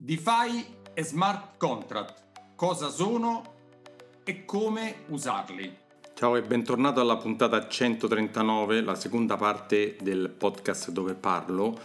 DeFi e smart contract, cosa sono e come usarli? Ciao e bentornato alla puntata 139, la seconda parte del podcast dove parlo,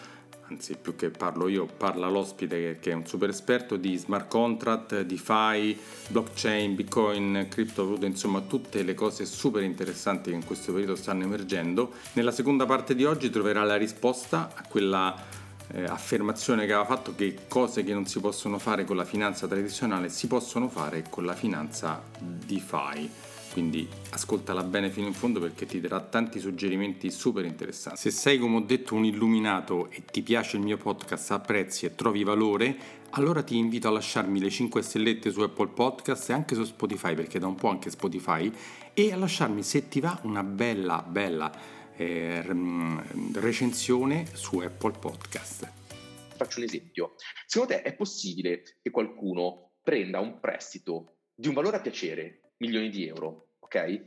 anzi più che parlo io, parla l'ospite che è un super esperto di smart contract, DeFi, blockchain, bitcoin, criptovaluta, insomma tutte le cose super interessanti che in questo periodo stanno emergendo. Nella seconda parte di oggi troverà la risposta a quella eh, affermazione che aveva fatto che cose che non si possono fare con la finanza tradizionale si possono fare con la finanza DeFi. Quindi ascoltala bene fino in fondo perché ti darà tanti suggerimenti super interessanti. Se sei come ho detto un illuminato e ti piace il mio podcast, apprezzi e trovi valore, allora ti invito a lasciarmi le 5 stellette su Apple Podcast e anche su Spotify perché da un po' anche Spotify e a lasciarmi se ti va una bella bella eh, recensione su Apple Podcast. Faccio un esempio. Secondo te è possibile che qualcuno prenda un prestito di un valore a piacere, milioni di euro, ok?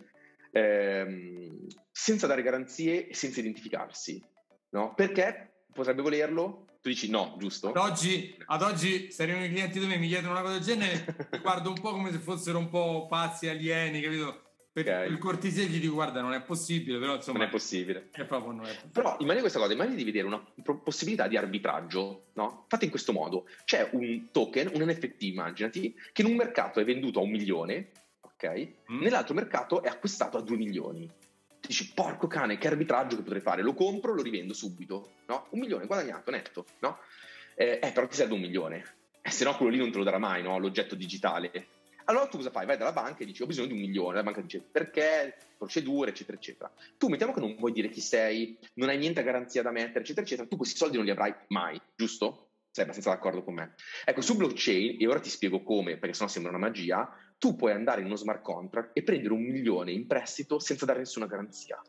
Ehm, senza dare garanzie e senza identificarsi, no? Perché potrebbe volerlo, tu dici no, giusto? Ad oggi, ad oggi se arrivano i clienti da me e mi chiedono una cosa del genere, mi guardo un po' come se fossero un po' pazzi, alieni, capito? Per okay. il cortesia gli dico guarda non è possibile, però insomma... Non è possibile. È proprio non è possibile. Però immagini questa cosa, immagini di vedere una possibilità di arbitraggio, no? Fatta in questo modo. C'è un token, un NFT, immaginati, che in un mercato è venduto a un milione, ok? Mm. Nell'altro mercato è acquistato a due milioni. Ti dici, porco cane, che arbitraggio che potrei fare? Lo compro, lo rivendo subito, no? Un milione guadagnato, netto, no? Eh, eh però ti serve un milione. Eh, se no quello lì non te lo darà mai, no? L'oggetto digitale allora tu cosa fai? Vai dalla banca e dici ho bisogno di un milione, la banca dice perché, procedure, eccetera, eccetera. Tu mettiamo che non vuoi dire chi sei, non hai niente a garanzia da mettere, eccetera, eccetera, tu questi soldi non li avrai mai, giusto? Sei abbastanza d'accordo con me? Ecco, su blockchain, e ora ti spiego come, perché sennò sembra una magia, tu puoi andare in uno smart contract e prendere un milione in prestito senza dare nessuna garanzia.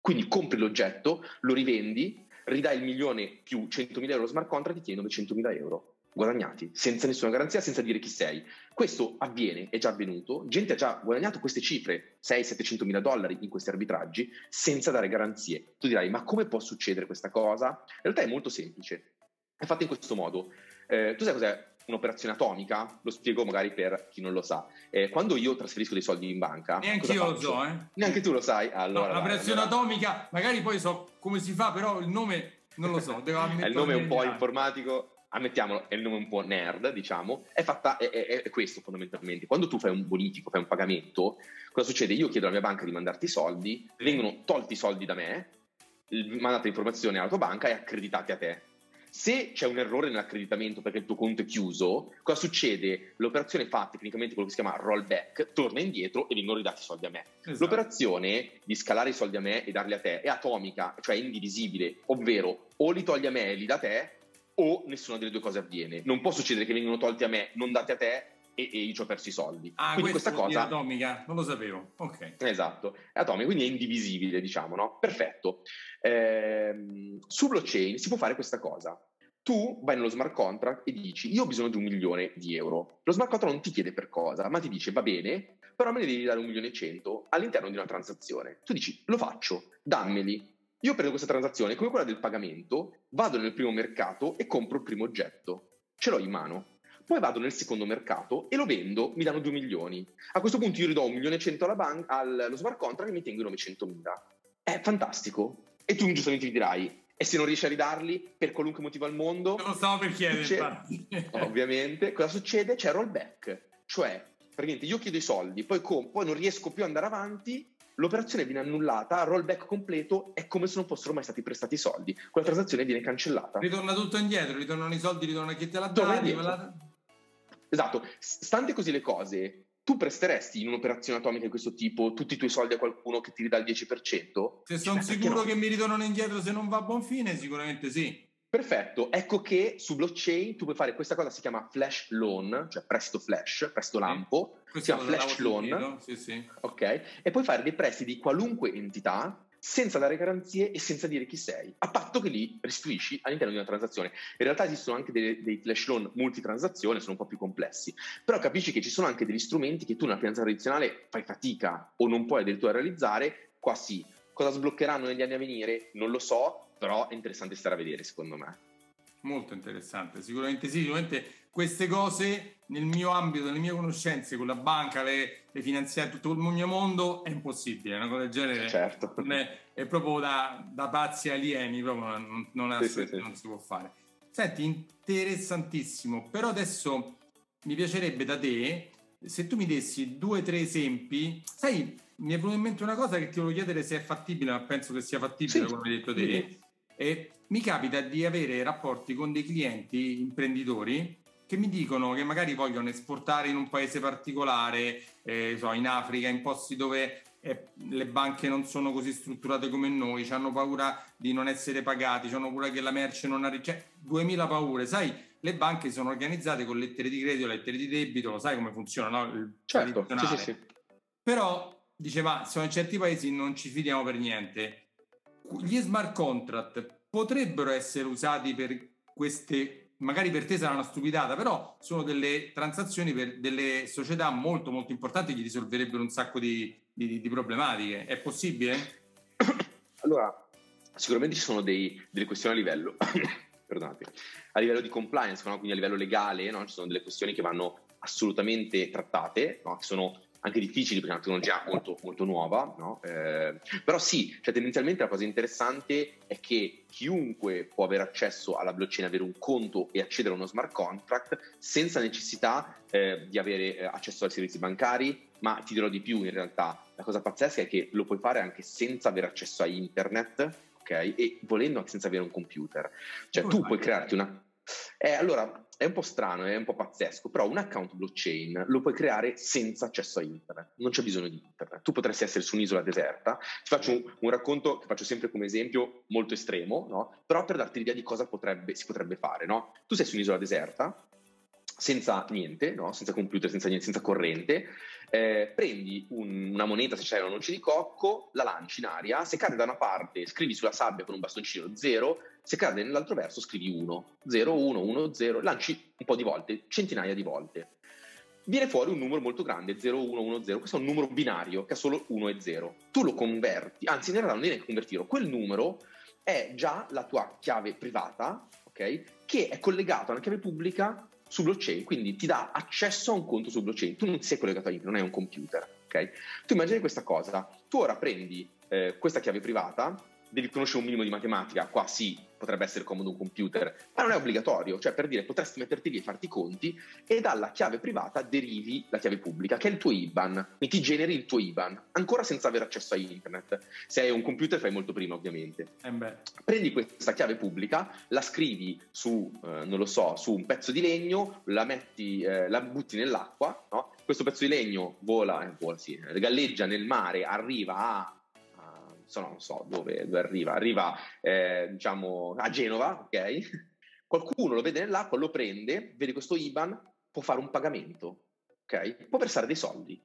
Quindi compri l'oggetto, lo rivendi, ridai il milione più 100.000 euro smart contract e ti tieni 900.000 euro guadagnati senza nessuna garanzia, senza dire chi sei. Questo avviene, è già avvenuto, gente ha già guadagnato queste cifre, 6-700 mila dollari in questi arbitraggi, senza dare garanzie. Tu dirai, ma come può succedere questa cosa? In realtà è molto semplice, è fatto in questo modo. Eh, tu sai cos'è un'operazione atomica? Lo spiego magari per chi non lo sa. Eh, quando io trasferisco dei soldi in banca... Neanche io lo so, eh? Neanche tu lo sai? Allora, no, l'operazione allora... atomica, magari poi so come si fa, però il nome non lo so. il nome è un po' informatico ammettiamolo, è il nome un po' nerd, diciamo, è fatta, è, è, è, questo fondamentalmente. Quando tu fai un bonifico, fai un pagamento, cosa succede? Io chiedo alla mia banca di mandarti i soldi, vengono tolti i soldi da me, mandate informazioni alla tua banca e accreditati a te. Se c'è un errore nell'accreditamento perché il tuo conto è chiuso, cosa succede? L'operazione fa tecnicamente quello che si chiama rollback, torna indietro e vengono ridati i soldi a me. Esatto. L'operazione di scalare i soldi a me e darli a te è atomica, cioè indivisibile, ovvero o li togli a me e li da te, o nessuna delle due cose avviene. Non può succedere che vengono tolti a me, non dati a te e, e io ci ho perso i soldi. Ah, quindi questa cosa è atomica, non lo sapevo. Ok. Esatto, è atomica, quindi è indivisibile, diciamo, no? Perfetto. Ehm, su blockchain si può fare questa cosa. Tu vai nello smart contract e dici io ho bisogno di un milione di euro. Lo smart contract non ti chiede per cosa, ma ti dice va bene, però me ne devi dare un milione e cento all'interno di una transazione. Tu dici lo faccio, dammeli, io prendo questa transazione come quella del pagamento, vado nel primo mercato e compro il primo oggetto. Ce l'ho in mano. Poi vado nel secondo mercato e lo vendo, mi danno 2 milioni. A questo punto io ridò un milione e 100 alla banca, allo smart contract e mi tengo i 900 mila. È fantastico. E tu giustamente mi dirai, e se non riesci a ridarli per qualunque motivo al mondo... Non lo stavo per chiedere, Ovviamente. Cosa succede? C'è rollback. Cioè, praticamente io chiedo i soldi, poi, com- poi non riesco più ad andare avanti l'operazione viene annullata, rollback completo, è come se non fossero mai stati prestati i soldi. Quella transazione viene cancellata. Ritorna tutto indietro, ritornano i soldi, ritorna chi te l'ha dato. Esatto, stante così le cose, tu presteresti in un'operazione atomica di questo tipo tutti i tuoi soldi a qualcuno che ti ridà il 10%? Se sono sicuro no? che mi ritornano indietro se non va a buon fine, sicuramente sì. Perfetto, ecco che su blockchain tu puoi fare questa cosa, si chiama flash loan, cioè prestito flash, prestito lampo, sì. si chiama flash loan, sì, sì. ok? E puoi fare dei prestiti di qualunque entità senza dare garanzie e senza dire chi sei, a patto che li restituisci all'interno di una transazione. In realtà esistono anche dei, dei flash loan multitransazione, sono un po' più complessi, però capisci che ci sono anche degli strumenti che tu nella finanza tradizionale fai fatica o non puoi addirittura realizzare, qua sì. Cosa sbloccheranno negli anni a venire? Non lo so, però è interessante stare a vedere secondo me. Molto interessante, sicuramente sì, sicuramente queste cose nel mio ambito, nelle mie conoscenze con la banca, le, le finanziarie, tutto il mio mondo è impossibile, una cosa del genere certo. è, è, proprio da, da, pazzi alieni, proprio non, non, sì, sì, non si può fare. Senti, interessantissimo, però adesso mi piacerebbe da te, se tu mi dessi due o tre esempi, sai, mi è venuta in mente una cosa che ti volevo chiedere se è fattibile, ma penso che sia fattibile, come hai detto te. E mi capita di avere rapporti con dei clienti imprenditori che mi dicono che magari vogliono esportare in un paese particolare, eh, so, in Africa, in posti dove eh, le banche non sono così strutturate come noi, hanno paura di non essere pagati, hanno paura che la merce non arrivi, cioè 2000 paure, sai, le banche sono organizzate con lettere di credito, lettere di debito, lo sai come funziona, no? Il certo, sì, sì, sì. Però diceva, sono in certi paesi non ci fidiamo per niente. Gli smart contract potrebbero essere usati per queste magari per te sarà una stupidata, però sono delle transazioni per delle società molto molto importanti che risolverebbero un sacco di, di, di problematiche. È possibile? Allora, sicuramente ci sono dei, delle questioni a livello, perdonate, a livello di compliance, no? quindi a livello legale, no? ci sono delle questioni che vanno assolutamente trattate, no? che sono anche difficili perché è una tecnologia molto, molto nuova, no? eh, però sì, cioè tendenzialmente la cosa interessante è che chiunque può avere accesso alla blockchain, avere un conto e accedere a uno smart contract senza necessità eh, di avere eh, accesso ai servizi bancari, ma ti dirò di più in realtà, la cosa pazzesca è che lo puoi fare anche senza avere accesso a internet, ok? E volendo anche senza avere un computer. Cioè tu puoi crearti una... Eh, allora, è un po' strano, è un po' pazzesco, però un account blockchain lo puoi creare senza accesso a internet, non c'è bisogno di internet. Tu potresti essere su un'isola deserta. Ti faccio un, un racconto che faccio sempre come esempio molto estremo, no? però per darti l'idea di cosa potrebbe, si potrebbe fare. No? Tu sei su un'isola deserta, senza niente, no? senza computer, senza niente, senza corrente, eh, prendi un, una moneta, se c'è una noce di cocco, la lanci in aria, se cade da una parte scrivi sulla sabbia con un bastoncino 0, se cade nell'altro verso scrivi 1, 0, 1, 1, 0, lanci un po' di volte, centinaia di volte. Viene fuori un numero molto grande, 0, 1, 1, 0, questo è un numero binario che ha solo 1 e 0. Tu lo converti, anzi in realtà non devi convertirlo, quel numero è già la tua chiave privata, ok? Che è collegato a una chiave pubblica su blockchain, quindi ti dà accesso a un conto su blockchain. Tu non sei collegato a internet, non è un computer, ok? Tu immagini questa cosa, tu ora prendi eh, questa chiave privata, devi conoscere un minimo di matematica, qua sì, potrebbe essere comodo un computer, ma non è obbligatorio, cioè per dire potresti metterti lì e farti i conti e dalla chiave privata derivi la chiave pubblica, che è il tuo IBAN, e ti generi il tuo IBAN, ancora senza avere accesso a internet. Se hai un computer fai molto prima, ovviamente. Eh Prendi questa chiave pubblica, la scrivi su, eh, non lo so, su un pezzo di legno, la metti, eh, la butti nell'acqua, no? Questo pezzo di legno vola, eh, vola sì, galleggia nel mare, arriva a non so dove, dove arriva, arriva eh, diciamo a Genova, ok? Qualcuno lo vede nell'acqua, lo prende, vede questo IBAN, può fare un pagamento, ok? Può versare dei soldi.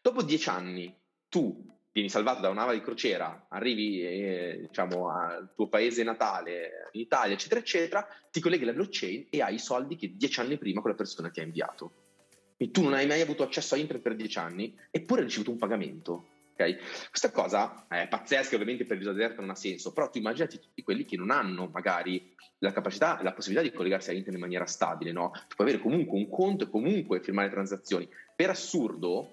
Dopo dieci anni tu vieni salvato da una nave di crociera, arrivi eh, diciamo, al tuo paese natale, in Italia, eccetera, eccetera, ti colleghi alla blockchain e hai i soldi che dieci anni prima quella persona ti ha inviato. Quindi tu non hai mai avuto accesso a internet per dieci anni, eppure hai ricevuto un pagamento. Okay? Questa cosa è pazzesca, ovviamente per l'isola deserta non ha senso, però tu immaginati tutti quelli che non hanno magari la capacità la possibilità di collegarsi a internet in maniera stabile, no? Tu puoi avere comunque un conto e comunque firmare transazioni. Per assurdo,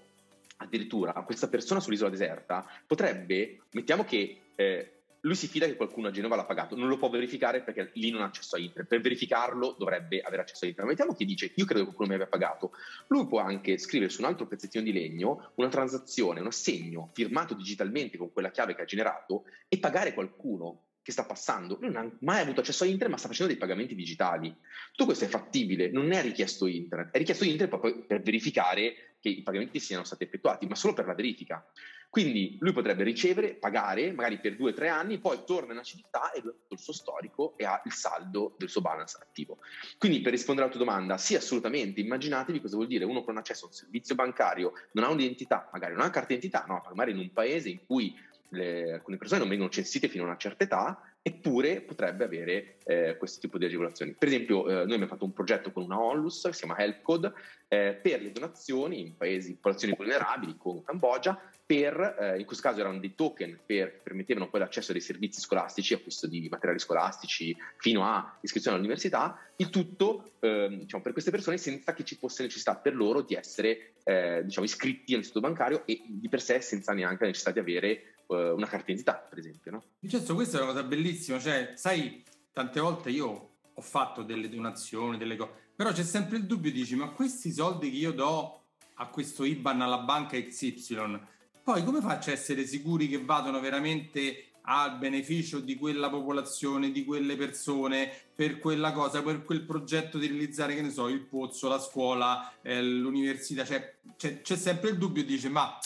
addirittura, questa persona sull'isola deserta potrebbe, mettiamo che eh, lui si fida che qualcuno a Genova l'ha pagato, non lo può verificare perché lì non ha accesso a internet. Per verificarlo dovrebbe avere accesso a internet. Mettiamo che dice io credo che qualcuno mi abbia pagato. Lui può anche scrivere su un altro pezzettino di legno una transazione, un assegno firmato digitalmente con quella chiave che ha generato e pagare qualcuno che sta passando. Lui non ha mai avuto accesso a internet, ma sta facendo dei pagamenti digitali. Tutto questo è fattibile, non è richiesto internet, è richiesto internet proprio per verificare che i pagamenti siano stati effettuati, ma solo per la verifica. Quindi lui potrebbe ricevere, pagare, magari per due o tre anni, poi torna nella città e ha tutto il suo storico e ha il saldo del suo balance attivo. Quindi per rispondere alla tua domanda, sì, assolutamente, immaginatevi cosa vuol dire uno con accesso a un servizio bancario, non ha un'identità, magari non ha una carta d'identità, no, magari in un paese in cui le, alcune persone non vengono censite fino a una certa età, eppure potrebbe avere eh, questo tipo di agevolazioni. Per esempio, eh, noi abbiamo fatto un progetto con una onlus che si chiama HelpCode eh, per le donazioni in paesi, popolazioni vulnerabili come Cambogia, per, eh, in questo caso erano dei token per, che permettevano poi l'accesso a dei servizi scolastici, acquisto di materiali scolastici fino a iscrizione all'università, il tutto ehm, diciamo, per queste persone senza che ci fosse necessità per loro di essere eh, diciamo, iscritti all'istituto bancario e di per sé senza neanche la necessità di avere una carta d'identità, per esempio. No? Certo, questa è una cosa bellissima, cioè, sai, tante volte io ho fatto delle donazioni, delle cose, però c'è sempre il dubbio, dici, ma questi soldi che io do a questo IBAN alla banca XY, poi come faccio a essere sicuri che vadano veramente al beneficio di quella popolazione, di quelle persone, per quella cosa, per quel progetto di realizzare, che ne so, il pozzo, la scuola, eh, l'università, cioè, c'è, c'è, sempre il dubbio, dice, ma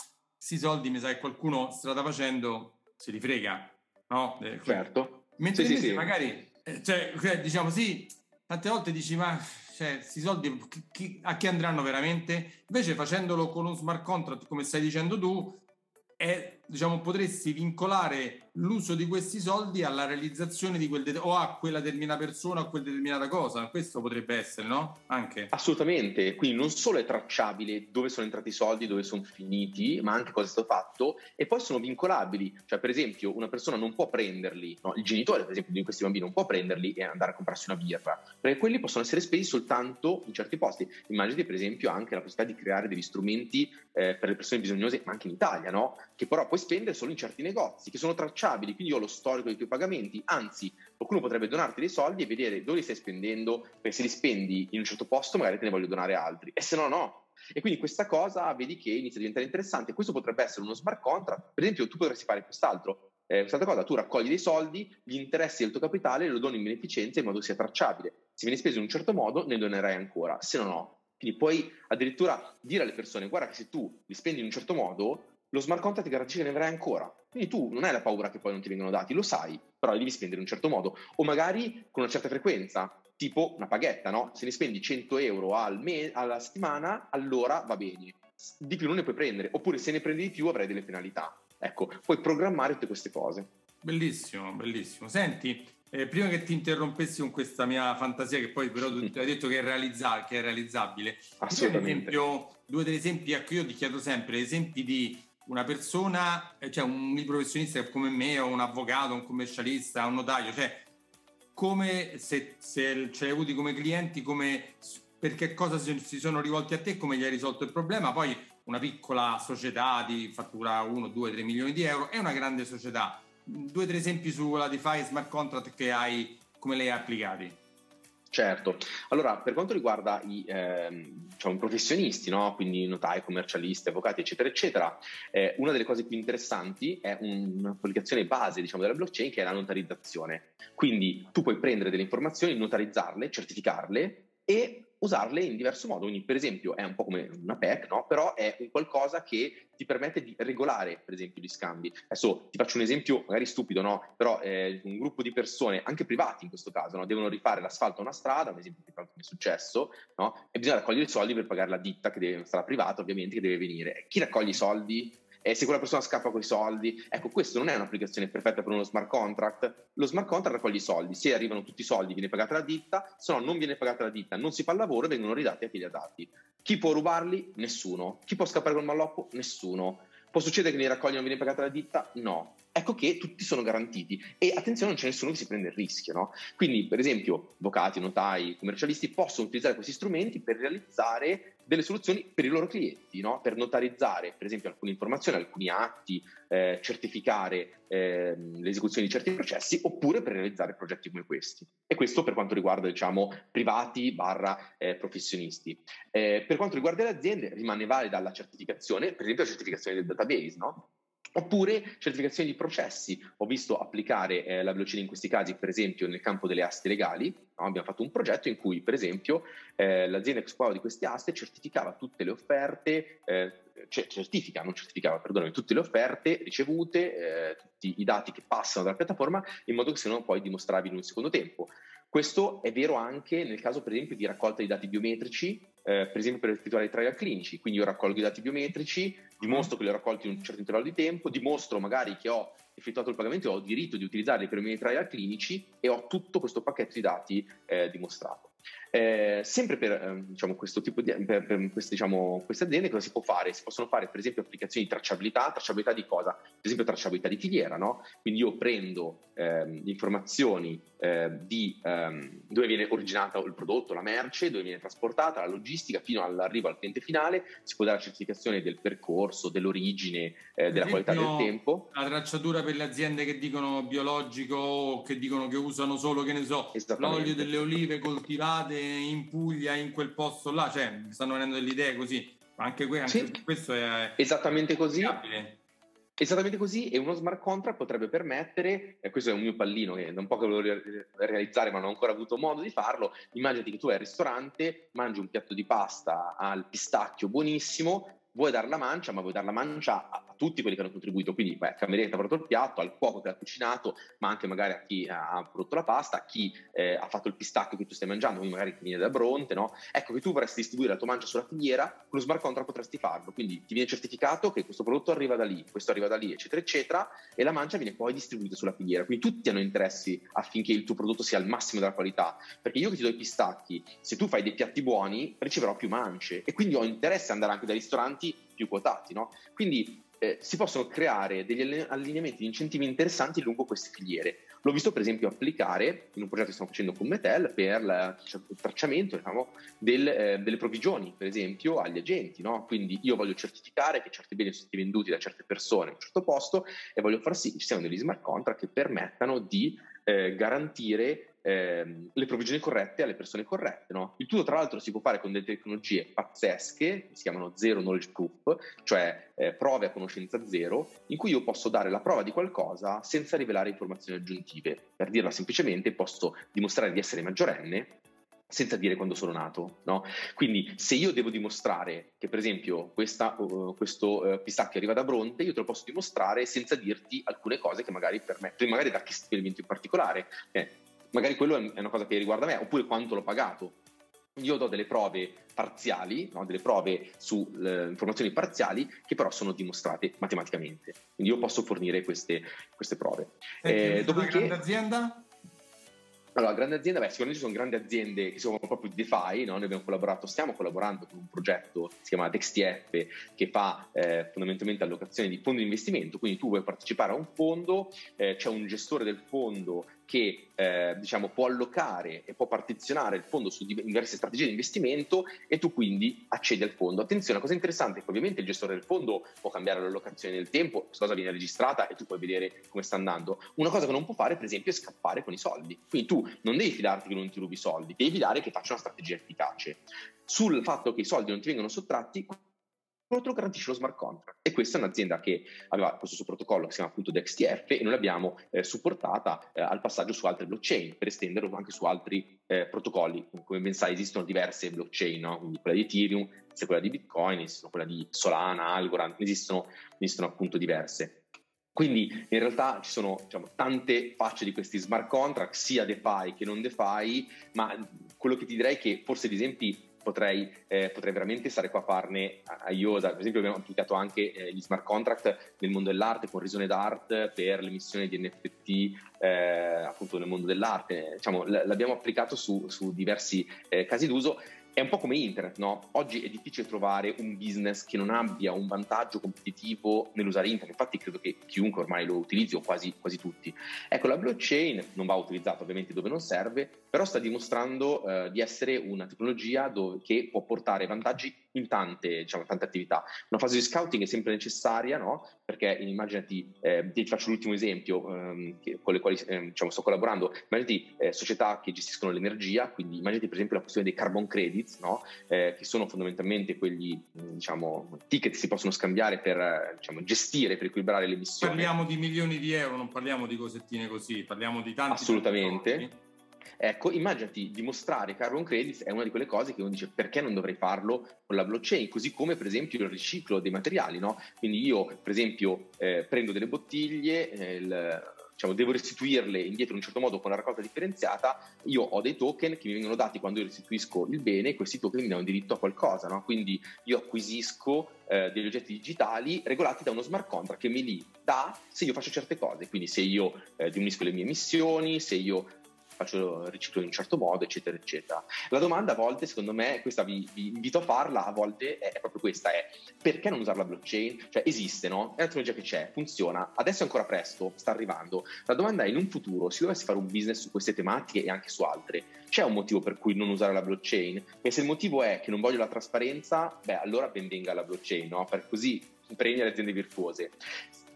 questi soldi mi sa che qualcuno strada facendo se li frega, no? Eh, certo. Mentre sì, sì, magari, eh, cioè, diciamo sì, tante volte dici ma cioè, questi soldi chi, a chi andranno veramente? Invece facendolo con un smart contract, come stai dicendo tu, è, diciamo, potresti vincolare l'uso di questi soldi alla realizzazione di quel de- o a quella determinata persona o a quella determinata cosa. Questo potrebbe essere, no? Anche. Assolutamente. Quindi non solo è tracciabile dove sono entrati i soldi, dove sono finiti, ma anche cosa è stato fatto e poi sono vincolabili. Cioè, per esempio, una persona non può prenderli, no? il genitore, per esempio, di questi bambini non può prenderli e andare a comprarsi una birra, perché quelli possono essere spesi soltanto in certi posti. Immaginate, per esempio, anche la possibilità di creare degli strumenti eh, per le persone bisognose, ma anche in Italia, no? Che però puoi spendere solo in certi negozi, che sono tracciabili quindi io ho lo storico dei tuoi pagamenti, anzi qualcuno potrebbe donarti dei soldi e vedere dove li stai spendendo, perché se li spendi in un certo posto magari te ne voglio donare altri, e se no no. E quindi questa cosa vedi che inizia a diventare interessante. Questo potrebbe essere uno smart contract. Per esempio, tu potresti fare quest'altro. Eh, quest'altra cosa, tu raccogli dei soldi, gli interessi del tuo capitale lo doni in beneficenza in modo che sia tracciabile. Se viene speso in un certo modo, ne donerai ancora, se no no. Quindi puoi addirittura dire alle persone, guarda che se tu li spendi in un certo modo, lo smart contract ti garantisce che ne avrai ancora. Quindi tu non hai la paura che poi non ti vengano dati, lo sai, però li devi spendere in un certo modo. O magari con una certa frequenza, tipo una paghetta, no? Se ne spendi 100 euro al me- alla settimana, allora va bene. Di più non ne puoi prendere. Oppure se ne prendi di più avrai delle penalità. Ecco, puoi programmare tutte queste cose. Bellissimo, bellissimo. Senti, eh, prima che ti interrompessi con questa mia fantasia, che poi però tu hai detto che è, realizza- che è realizzabile, assolutamente. Esempio, due tre esempi, ecco io ti chiedo sempre esempi di una persona, eh, cioè un professionista come me, o un avvocato, un commercialista, un notaio, cioè come se, se ce l'hai avuti come clienti, come, per che cosa si sono rivolti a te, come gli hai risolto il problema, poi una piccola società di fattura 1, 2, 3 milioni di euro e una grande società. Due o tre esempi sulla DeFi smart contract che hai, come le hai applicati? Certo, allora per quanto riguarda i, eh, diciamo, professionisti, no? quindi notai, commercialisti, avvocati, eccetera, eccetera, eh, una delle cose più interessanti è un'applicazione base diciamo, della blockchain che è la notarizzazione. Quindi tu puoi prendere delle informazioni, notarizzarle, certificarle e usarle in diverso modo. Quindi, per esempio, è un po' come una PEC, no? però è un qualcosa che ti permette di regolare, per esempio, gli scambi. Adesso ti faccio un esempio magari stupido, no? però eh, un gruppo di persone, anche privati in questo caso, no? devono rifare l'asfalto a una strada, un esempio che è successo, e bisogna raccogliere i soldi per pagare la ditta, che deve, strada privata ovviamente, che deve venire. Chi raccoglie i soldi? E se quella persona scappa con i soldi, ecco, questo non è un'applicazione perfetta per uno smart contract. Lo smart contract raccoglie i soldi, se arrivano tutti i soldi viene pagata la ditta, se no non viene pagata la ditta, non si fa il lavoro e vengono ridati a chi li ha dati. Chi può rubarli? Nessuno. Chi può scappare col malloppo? Nessuno. Può succedere che li raccogli e non viene pagata la ditta? No. Ecco che tutti sono garantiti e attenzione non c'è nessuno che si prende il rischio. No? Quindi per esempio avvocati, notai, commercialisti possono utilizzare questi strumenti per realizzare delle soluzioni per i loro clienti, no? per notarizzare per esempio alcune informazioni, alcuni atti, eh, certificare eh, l'esecuzione di certi processi oppure per realizzare progetti come questi. E questo per quanto riguarda diciamo privati barra eh, professionisti. Eh, per quanto riguarda le aziende rimane valida la certificazione, per esempio la certificazione del database, no? Oppure certificazioni di processi. Ho visto applicare eh, la velocità in questi casi, per esempio, nel campo delle aste legali. No? Abbiamo fatto un progetto in cui, per esempio, eh, l'azienda che si di queste aste certificava tutte le offerte, eh, cioè, certifica, non certificava, perdonami, tutte le offerte ricevute, eh, tutti i dati che passano dalla piattaforma, in modo che siano poi dimostrabili in un secondo tempo. Questo è vero anche nel caso, per esempio, di raccolta di dati biometrici eh, per esempio per effettuare i trial clinici, quindi io raccolgo i dati biometrici, dimostro che li ho raccolti in un certo intervallo di tempo, dimostro magari che ho effettuato il pagamento e ho diritto di utilizzarli per i miei trial clinici e ho tutto questo pacchetto di dati eh, dimostrato. Eh, sempre per, eh, diciamo, questo tipo di, per, per queste, diciamo, queste, aziende cosa si può fare? Si possono fare per esempio applicazioni di tracciabilità, tracciabilità di cosa? Per esempio tracciabilità di filiera, no? Quindi io prendo eh, informazioni eh, di ehm, dove viene originato il prodotto, la merce, dove viene trasportata, la logistica fino all'arrivo al cliente finale, si può dare la certificazione del percorso, dell'origine, eh, della qualità del tempo. La tracciatura per le aziende che dicono biologico, che dicono che usano solo, che ne so, l'olio delle olive coltivate in Puglia, in quel posto là, cioè mi stanno venendo delle idee così. Anche, que- anche sì, questo è esattamente così. Esattamente così, e uno smart contract potrebbe permettere, e questo è un mio pallino che da un po' che volevo realizzare ma non ho ancora avuto modo di farlo, immaginati che tu vai al ristorante, mangi un piatto di pasta al pistacchio buonissimo, vuoi dar la mancia, ma vuoi dar la mancia a, a tutti quelli che hanno contribuito, quindi beh, al cameriere che ha prodotto il piatto, al cuoco che ha cucinato, ma anche magari a chi ha prodotto la pasta, a chi eh, ha fatto il pistacchio che tu stai mangiando, quindi magari ti viene da Bronte, no? Ecco che tu vorresti distribuire la tua mancia sulla filiera, con lo smart contract potresti farlo, quindi ti viene certificato che questo prodotto arriva da lì, questo arriva da lì, eccetera, eccetera, e la mancia viene poi distribuita sulla filiera, quindi tutti hanno interessi affinché il tuo prodotto sia al massimo della qualità, perché io che ti do i pistacchi, se tu fai dei piatti buoni, riceverò più mance. E quindi ho interesse ad andare anche dai ristoranti più quotati, no? Quindi eh, si possono creare degli allineamenti di incentivi interessanti lungo queste filiere. L'ho visto per esempio applicare in un progetto che stiamo facendo con Metel per il tracciamento diciamo, del, eh, delle provvigioni, per esempio, agli agenti. No? Quindi io voglio certificare che certi beni sono stati venduti da certe persone in un certo posto e voglio far sì che ci siano degli smart contract che permettano di eh, garantire ehm, le provvigioni corrette alle persone corrette. No? Il tutto, tra l'altro, si può fare con delle tecnologie pazzesche, che si chiamano zero knowledge proof, cioè eh, prove a conoscenza zero, in cui io posso dare la prova di qualcosa senza rivelare informazioni aggiuntive. Per dirla semplicemente, posso dimostrare di essere maggiorenne senza dire quando sono nato. No? Quindi se io devo dimostrare che per esempio questa, uh, questo uh, pistacchio arriva da Bronte, io te lo posso dimostrare senza dirti alcune cose che magari permettono, magari da che stabilimento in particolare. Eh, magari quello è una cosa che riguarda me, oppure quanto l'ho pagato. Io do delle prove parziali, no? delle prove su eh, informazioni parziali che però sono dimostrate matematicamente. Quindi io posso fornire queste, queste prove. Eh, dopodiché, grande azienda? Allora, grande azienda, beh, sicuramente ci sono grandi aziende che si occupano proprio di DeFi, no? noi abbiamo collaborato, stiamo collaborando con un progetto che si chiama DexTF che fa eh, fondamentalmente allocazione di fondi di investimento, quindi tu vuoi partecipare a un fondo, eh, c'è un gestore del fondo che eh, diciamo, può allocare e può partizionare il fondo su diverse strategie di investimento e tu quindi accedi al fondo. Attenzione, la cosa interessante è che ovviamente il gestore del fondo può cambiare l'allocazione nel tempo, questa cosa viene registrata e tu puoi vedere come sta andando. Una cosa che non può fare, per esempio, è scappare con i soldi. Quindi tu non devi fidarti che non ti rubi i soldi, devi fidare che faccia una strategia efficace. Sul fatto che i soldi non ti vengono sottratti, te lo garantisce lo smart contract. E questa è un'azienda che aveva questo suo protocollo che si chiama appunto DexTF e noi l'abbiamo eh, supportata eh, al passaggio su altre blockchain per estenderlo anche su altri eh, protocolli. Come ben sai esistono diverse blockchain, no? quindi quella di Ethereum, esiste quella di Bitcoin, esistono quella di Solana, Algorand, esistono, esistono appunto diverse. Quindi in realtà ci sono diciamo, tante facce di questi smart contract, sia DeFi che non DeFi, ma quello che ti direi è che forse gli esempi potrei, eh, potrei, veramente stare qua a farne a iosa. Per esempio abbiamo applicato anche eh, gli smart contract nel mondo dell'arte con Risone d'Art per l'emissione di NFT eh, appunto nel mondo dell'arte. Diciamo, l- l'abbiamo applicato su, su diversi eh, casi d'uso è un po' come internet, no? Oggi è difficile trovare un business che non abbia un vantaggio competitivo nell'usare internet, infatti credo che chiunque ormai lo utilizzi o quasi, quasi tutti. Ecco, la blockchain non va utilizzata ovviamente dove non serve, però sta dimostrando eh, di essere una tecnologia dove, che può portare vantaggi in tante, diciamo, tante attività. Una fase di scouting è sempre necessaria, no? Perché immaginati, eh, ti faccio l'ultimo esempio ehm, che, con le quali eh, diciamo, sto collaborando, immaginati eh, società che gestiscono l'energia, quindi immaginati per esempio la questione dei carbon credits, no? Eh, che sono fondamentalmente quegli diciamo, ticket che si possono scambiare per diciamo, gestire, per equilibrare le emissioni. Parliamo di milioni di euro, non parliamo di cosettine così, parliamo di tanti. Assolutamente. Tanti Ecco, immaginati dimostrare carbon credits è una di quelle cose che uno dice perché non dovrei farlo con la blockchain, così come per esempio il riciclo dei materiali, no? Quindi io per esempio eh, prendo delle bottiglie, eh, il, diciamo, devo restituirle indietro in un certo modo con la raccolta differenziata, io ho dei token che mi vengono dati quando io restituisco il bene e questi token mi danno diritto a qualcosa, no? quindi io acquisisco eh, degli oggetti digitali regolati da uno smart contract che mi li dà se io faccio certe cose, quindi se io eh, diminuisco le mie emissioni, se io faccio riciclo in un certo modo, eccetera, eccetera. La domanda a volte, secondo me, questa vi, vi invito a farla, a volte è, è, proprio questa, è perché non usare la blockchain? Cioè esiste, no? È una tecnologia che c'è, funziona, adesso è ancora presto, sta arrivando. La domanda è, in un futuro, se dovessi fare un business su queste tematiche e anche su altre, c'è un motivo per cui non usare la blockchain? E se il motivo è che non voglio la trasparenza, beh, allora ben venga la blockchain, no? Per così premia le aziende virtuose.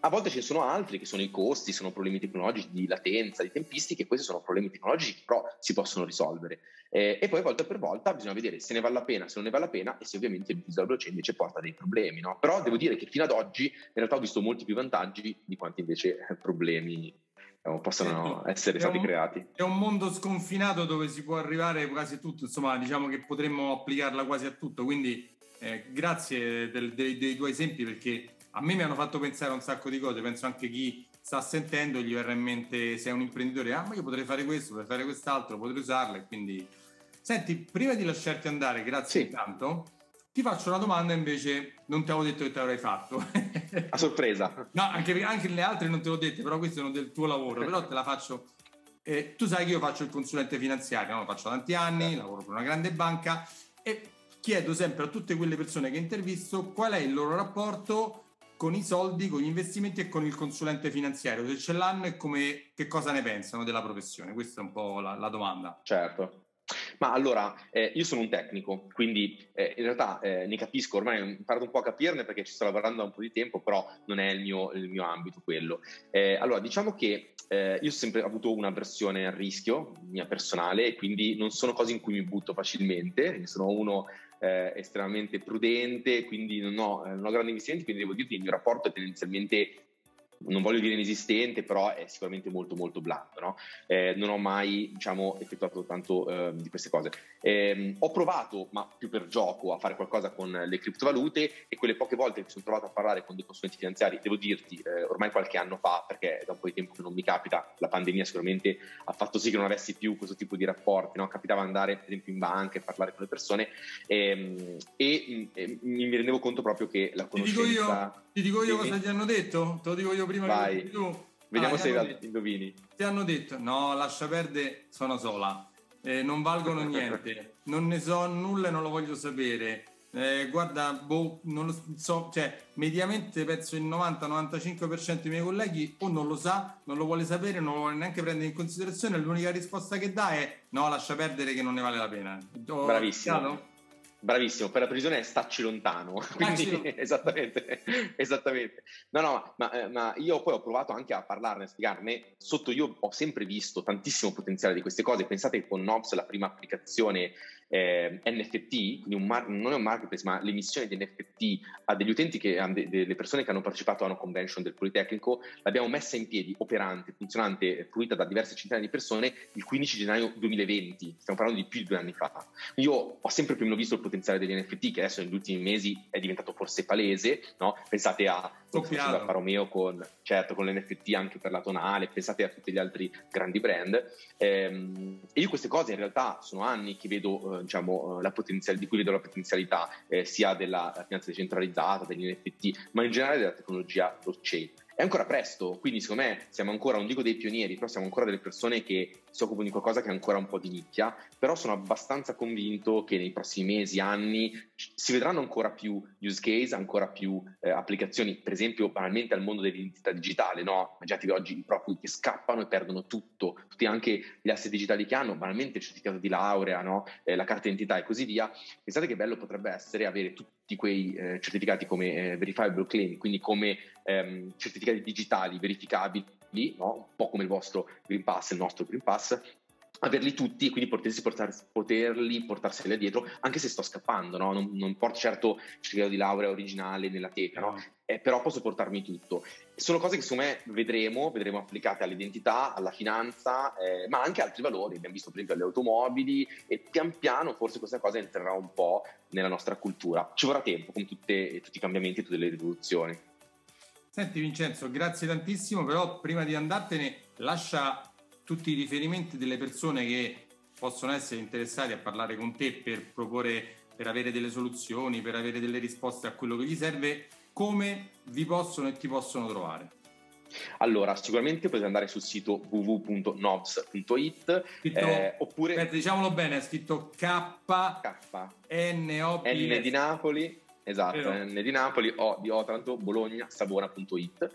A volte ce ne sono altri che sono i costi, sono problemi tecnologici di latenza, di tempistiche, questi sono problemi tecnologici che però si possono risolvere. Eh, e poi volta per volta bisogna vedere se ne vale la pena, se non ne vale la pena e se ovviamente il della blockchain invece porta dei problemi. No? Però devo dire che fino ad oggi in realtà ho visto molti più vantaggi di quanti invece eh, problemi eh, possano essere stati un, creati. È un mondo sconfinato dove si può arrivare quasi a tutto, insomma diciamo che potremmo applicarla quasi a tutto, quindi eh, grazie del, dei, dei tuoi esempi perché a me mi hanno fatto pensare un sacco di cose, penso anche chi sta sentendo gli verrà in mente se è un imprenditore, ah ma io potrei fare questo, potrei fare quest'altro, potrei usarla e quindi... Senti, prima di lasciarti andare, grazie sì. intanto, ti faccio una domanda invece, non ti avevo detto che te l'avrei fatto. A sorpresa. no, anche, anche, le altre non te l'ho dette, però queste sono del tuo lavoro, però te la faccio... Eh, tu sai che io faccio il consulente finanziario, no? lo faccio da tanti anni, certo. lavoro per una grande banca e chiedo sempre a tutte quelle persone che intervisto qual è il loro rapporto con i soldi, con gli investimenti e con il consulente finanziario, se ce l'hanno e come, che cosa ne pensano della professione? Questa è un po' la, la domanda. Certo. Ma allora, eh, io sono un tecnico, quindi eh, in realtà eh, ne capisco, ormai ho imparato un po' a capirne perché ci sto lavorando da un po' di tempo, però non è il mio, il mio ambito quello. Eh, allora, diciamo che eh, io ho sempre avuto una versione a rischio, mia personale, quindi non sono cose in cui mi butto facilmente, sono uno eh, estremamente prudente, quindi non ho, non ho grandi investimenti, quindi devo dirti che il mio rapporto è tendenzialmente non voglio dire inesistente, però è sicuramente molto molto blando. No? Eh, non ho mai diciamo, effettuato tanto eh, di queste cose. Eh, ho provato, ma più per gioco, a fare qualcosa con le criptovalute e quelle poche volte che mi sono trovato a parlare con dei consulenti finanziari, devo dirti, eh, ormai qualche anno fa, perché è da un po' di tempo che non mi capita, la pandemia sicuramente ha fatto sì che non avessi più questo tipo di rapporti, no? capitava andare per esempio in banca e parlare con le persone ehm, e, e mi rendevo conto proprio che la conoscenza... Ti dico io, cosa ti hanno detto? Te lo dico io prima Vai. che tu. Vediamo ah, se indovini. Ti hanno detto, no, lascia perdere, sono sola. Eh, non valgono niente, non ne so nulla e non lo voglio sapere. Eh, guarda, boh, non lo so, cioè, mediamente penso il 90-95% dei miei colleghi o non lo sa, non lo vuole sapere, non lo vuole neanche prendere in considerazione. L'unica risposta che dà è no, lascia perdere che non ne vale la pena. Ho Bravissimo. Chiaro? Bravissimo, per la previsione è stacci lontano, quindi ah, esattamente, esattamente. No, no, ma, eh, ma, io poi ho provato anche a parlarne, a spiegarne, sotto io ho sempre visto tantissimo potenziale di queste cose, pensate che con Nobs la prima applicazione eh, NFT, quindi mar- non è un marketplace, ma l'emissione di NFT a degli utenti, che, a de- delle persone che hanno partecipato a una convention del Politecnico, l'abbiamo messa in piedi, operante, funzionante, fruita da diverse centinaia di persone il 15 gennaio 2020, stiamo parlando di più di due anni fa. Io ho sempre più visto il potenziale degli NFT, che adesso negli ultimi mesi è diventato forse palese, no? pensate a che faceva Paromeo con, certo, con l'NFT anche per la tonale, pensate a tutti gli altri grandi brand. Ehm, e io queste cose in realtà sono anni che vedo eh, diciamo, eh, la potenzial- di cui vedo la potenzialità eh, sia della finanza decentralizzata, degli NFT, ma in generale della tecnologia blockchain. È ancora presto, quindi secondo me siamo ancora, non dico dei pionieri, però siamo ancora delle persone che si occupano di qualcosa che è ancora un po' di nicchia, però sono abbastanza convinto che nei prossimi mesi, anni, si vedranno ancora più use case, ancora più eh, applicazioni, per esempio banalmente al mondo dell'identità digitale, no? Immaginate oggi i profughi che scappano e perdono tutto, tutti anche gli asset digitali che hanno, banalmente il certificato di laurea, no? eh, la carta d'identità e così via. Pensate che bello potrebbe essere avere tutti quei eh, certificati come eh, verifiable claim, quindi come ehm, certificati digitali verificabili, no? un po' come il vostro Green Pass, il nostro Green Pass, averli tutti e quindi potersi portar, poterli portarseli dietro anche se sto scappando, no? non, non, porto certo il certificato di laurea originale nella teca, no? eh, però posso portarmi tutto. Sono cose che secondo me vedremo, vedremo applicate all'identità, alla finanza, eh, ma anche altri valori, abbiamo visto per esempio alle automobili e pian piano forse questa cosa entrerà un po' nella nostra cultura. Ci vorrà tempo con tutte, tutti i cambiamenti e tutte le rivoluzioni. Senti Vincenzo, grazie tantissimo, però prima di andartene lascia tutti i riferimenti delle persone che possono essere interessati a parlare con te per proporre, per avere delle soluzioni, per avere delle risposte a quello che gli serve, come vi possono e ti possono trovare? Allora, sicuramente potete andare sul sito www.novs.it eh, oppure... Aspetta, diciamolo bene, è scritto K, K N, O, P, N di Napoli, esatto, N di Napoli, O di Otranto, Bologna, Savona.it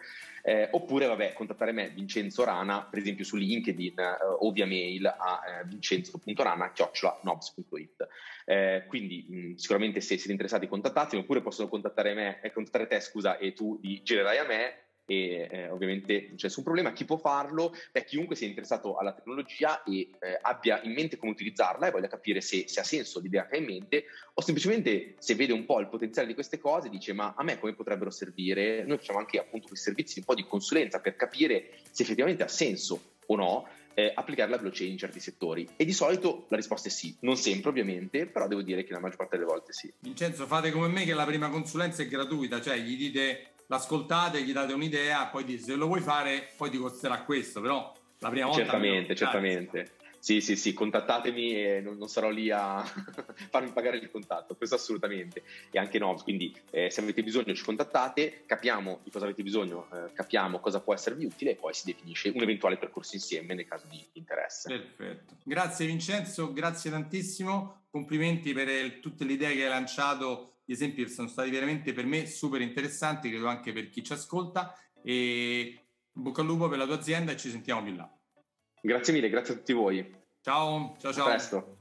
eh, oppure vabbè, contattare me, Vincenzo Rana, per esempio su LinkedIn eh, o via mail a eh, vincenzo.rana.nobs.it. Eh, quindi mh, sicuramente se siete interessati contattatemi, oppure possono contattare me, eh, contattare te scusa e tu di girerai a me e eh, ovviamente non c'è nessun problema. Chi può farlo? Beh, chiunque sia interessato alla tecnologia e eh, abbia in mente come utilizzarla e voglia capire se, se, ha senso l'idea che ha in mente o semplicemente se vede un po' il potenziale di queste cose dice ma a me come potrebbero servire? Noi facciamo anche appunto questi servizi un po' di consulenza per capire se effettivamente ha senso o no eh, applicare la blockchain in certi settori? E di solito la risposta è sì, non sempre ovviamente, però devo dire che la maggior parte delle volte sì. Vincenzo, fate come me che la prima consulenza è gratuita, cioè gli dite l'ascoltate, gli date un'idea, poi dite se lo vuoi fare, poi ti costerà questo, però la prima volta... Certamente, certamente. Sì, sì, sì, contattatemi e non, non sarò lì a farmi pagare il contatto, questo assolutamente. E anche no, quindi eh, se avete bisogno ci contattate, capiamo di cosa avete bisogno, eh, capiamo cosa può esservi utile e poi si definisce un eventuale percorso insieme nel caso di interesse. Perfetto. Grazie Vincenzo, grazie tantissimo, complimenti per il, tutte le idee che hai lanciato gli esempi sono stati veramente per me super interessanti, credo anche per chi ci ascolta e bocca al lupo per la tua azienda e ci sentiamo più là. Grazie mille, grazie a tutti voi. Ciao, ciao, ciao. A presto.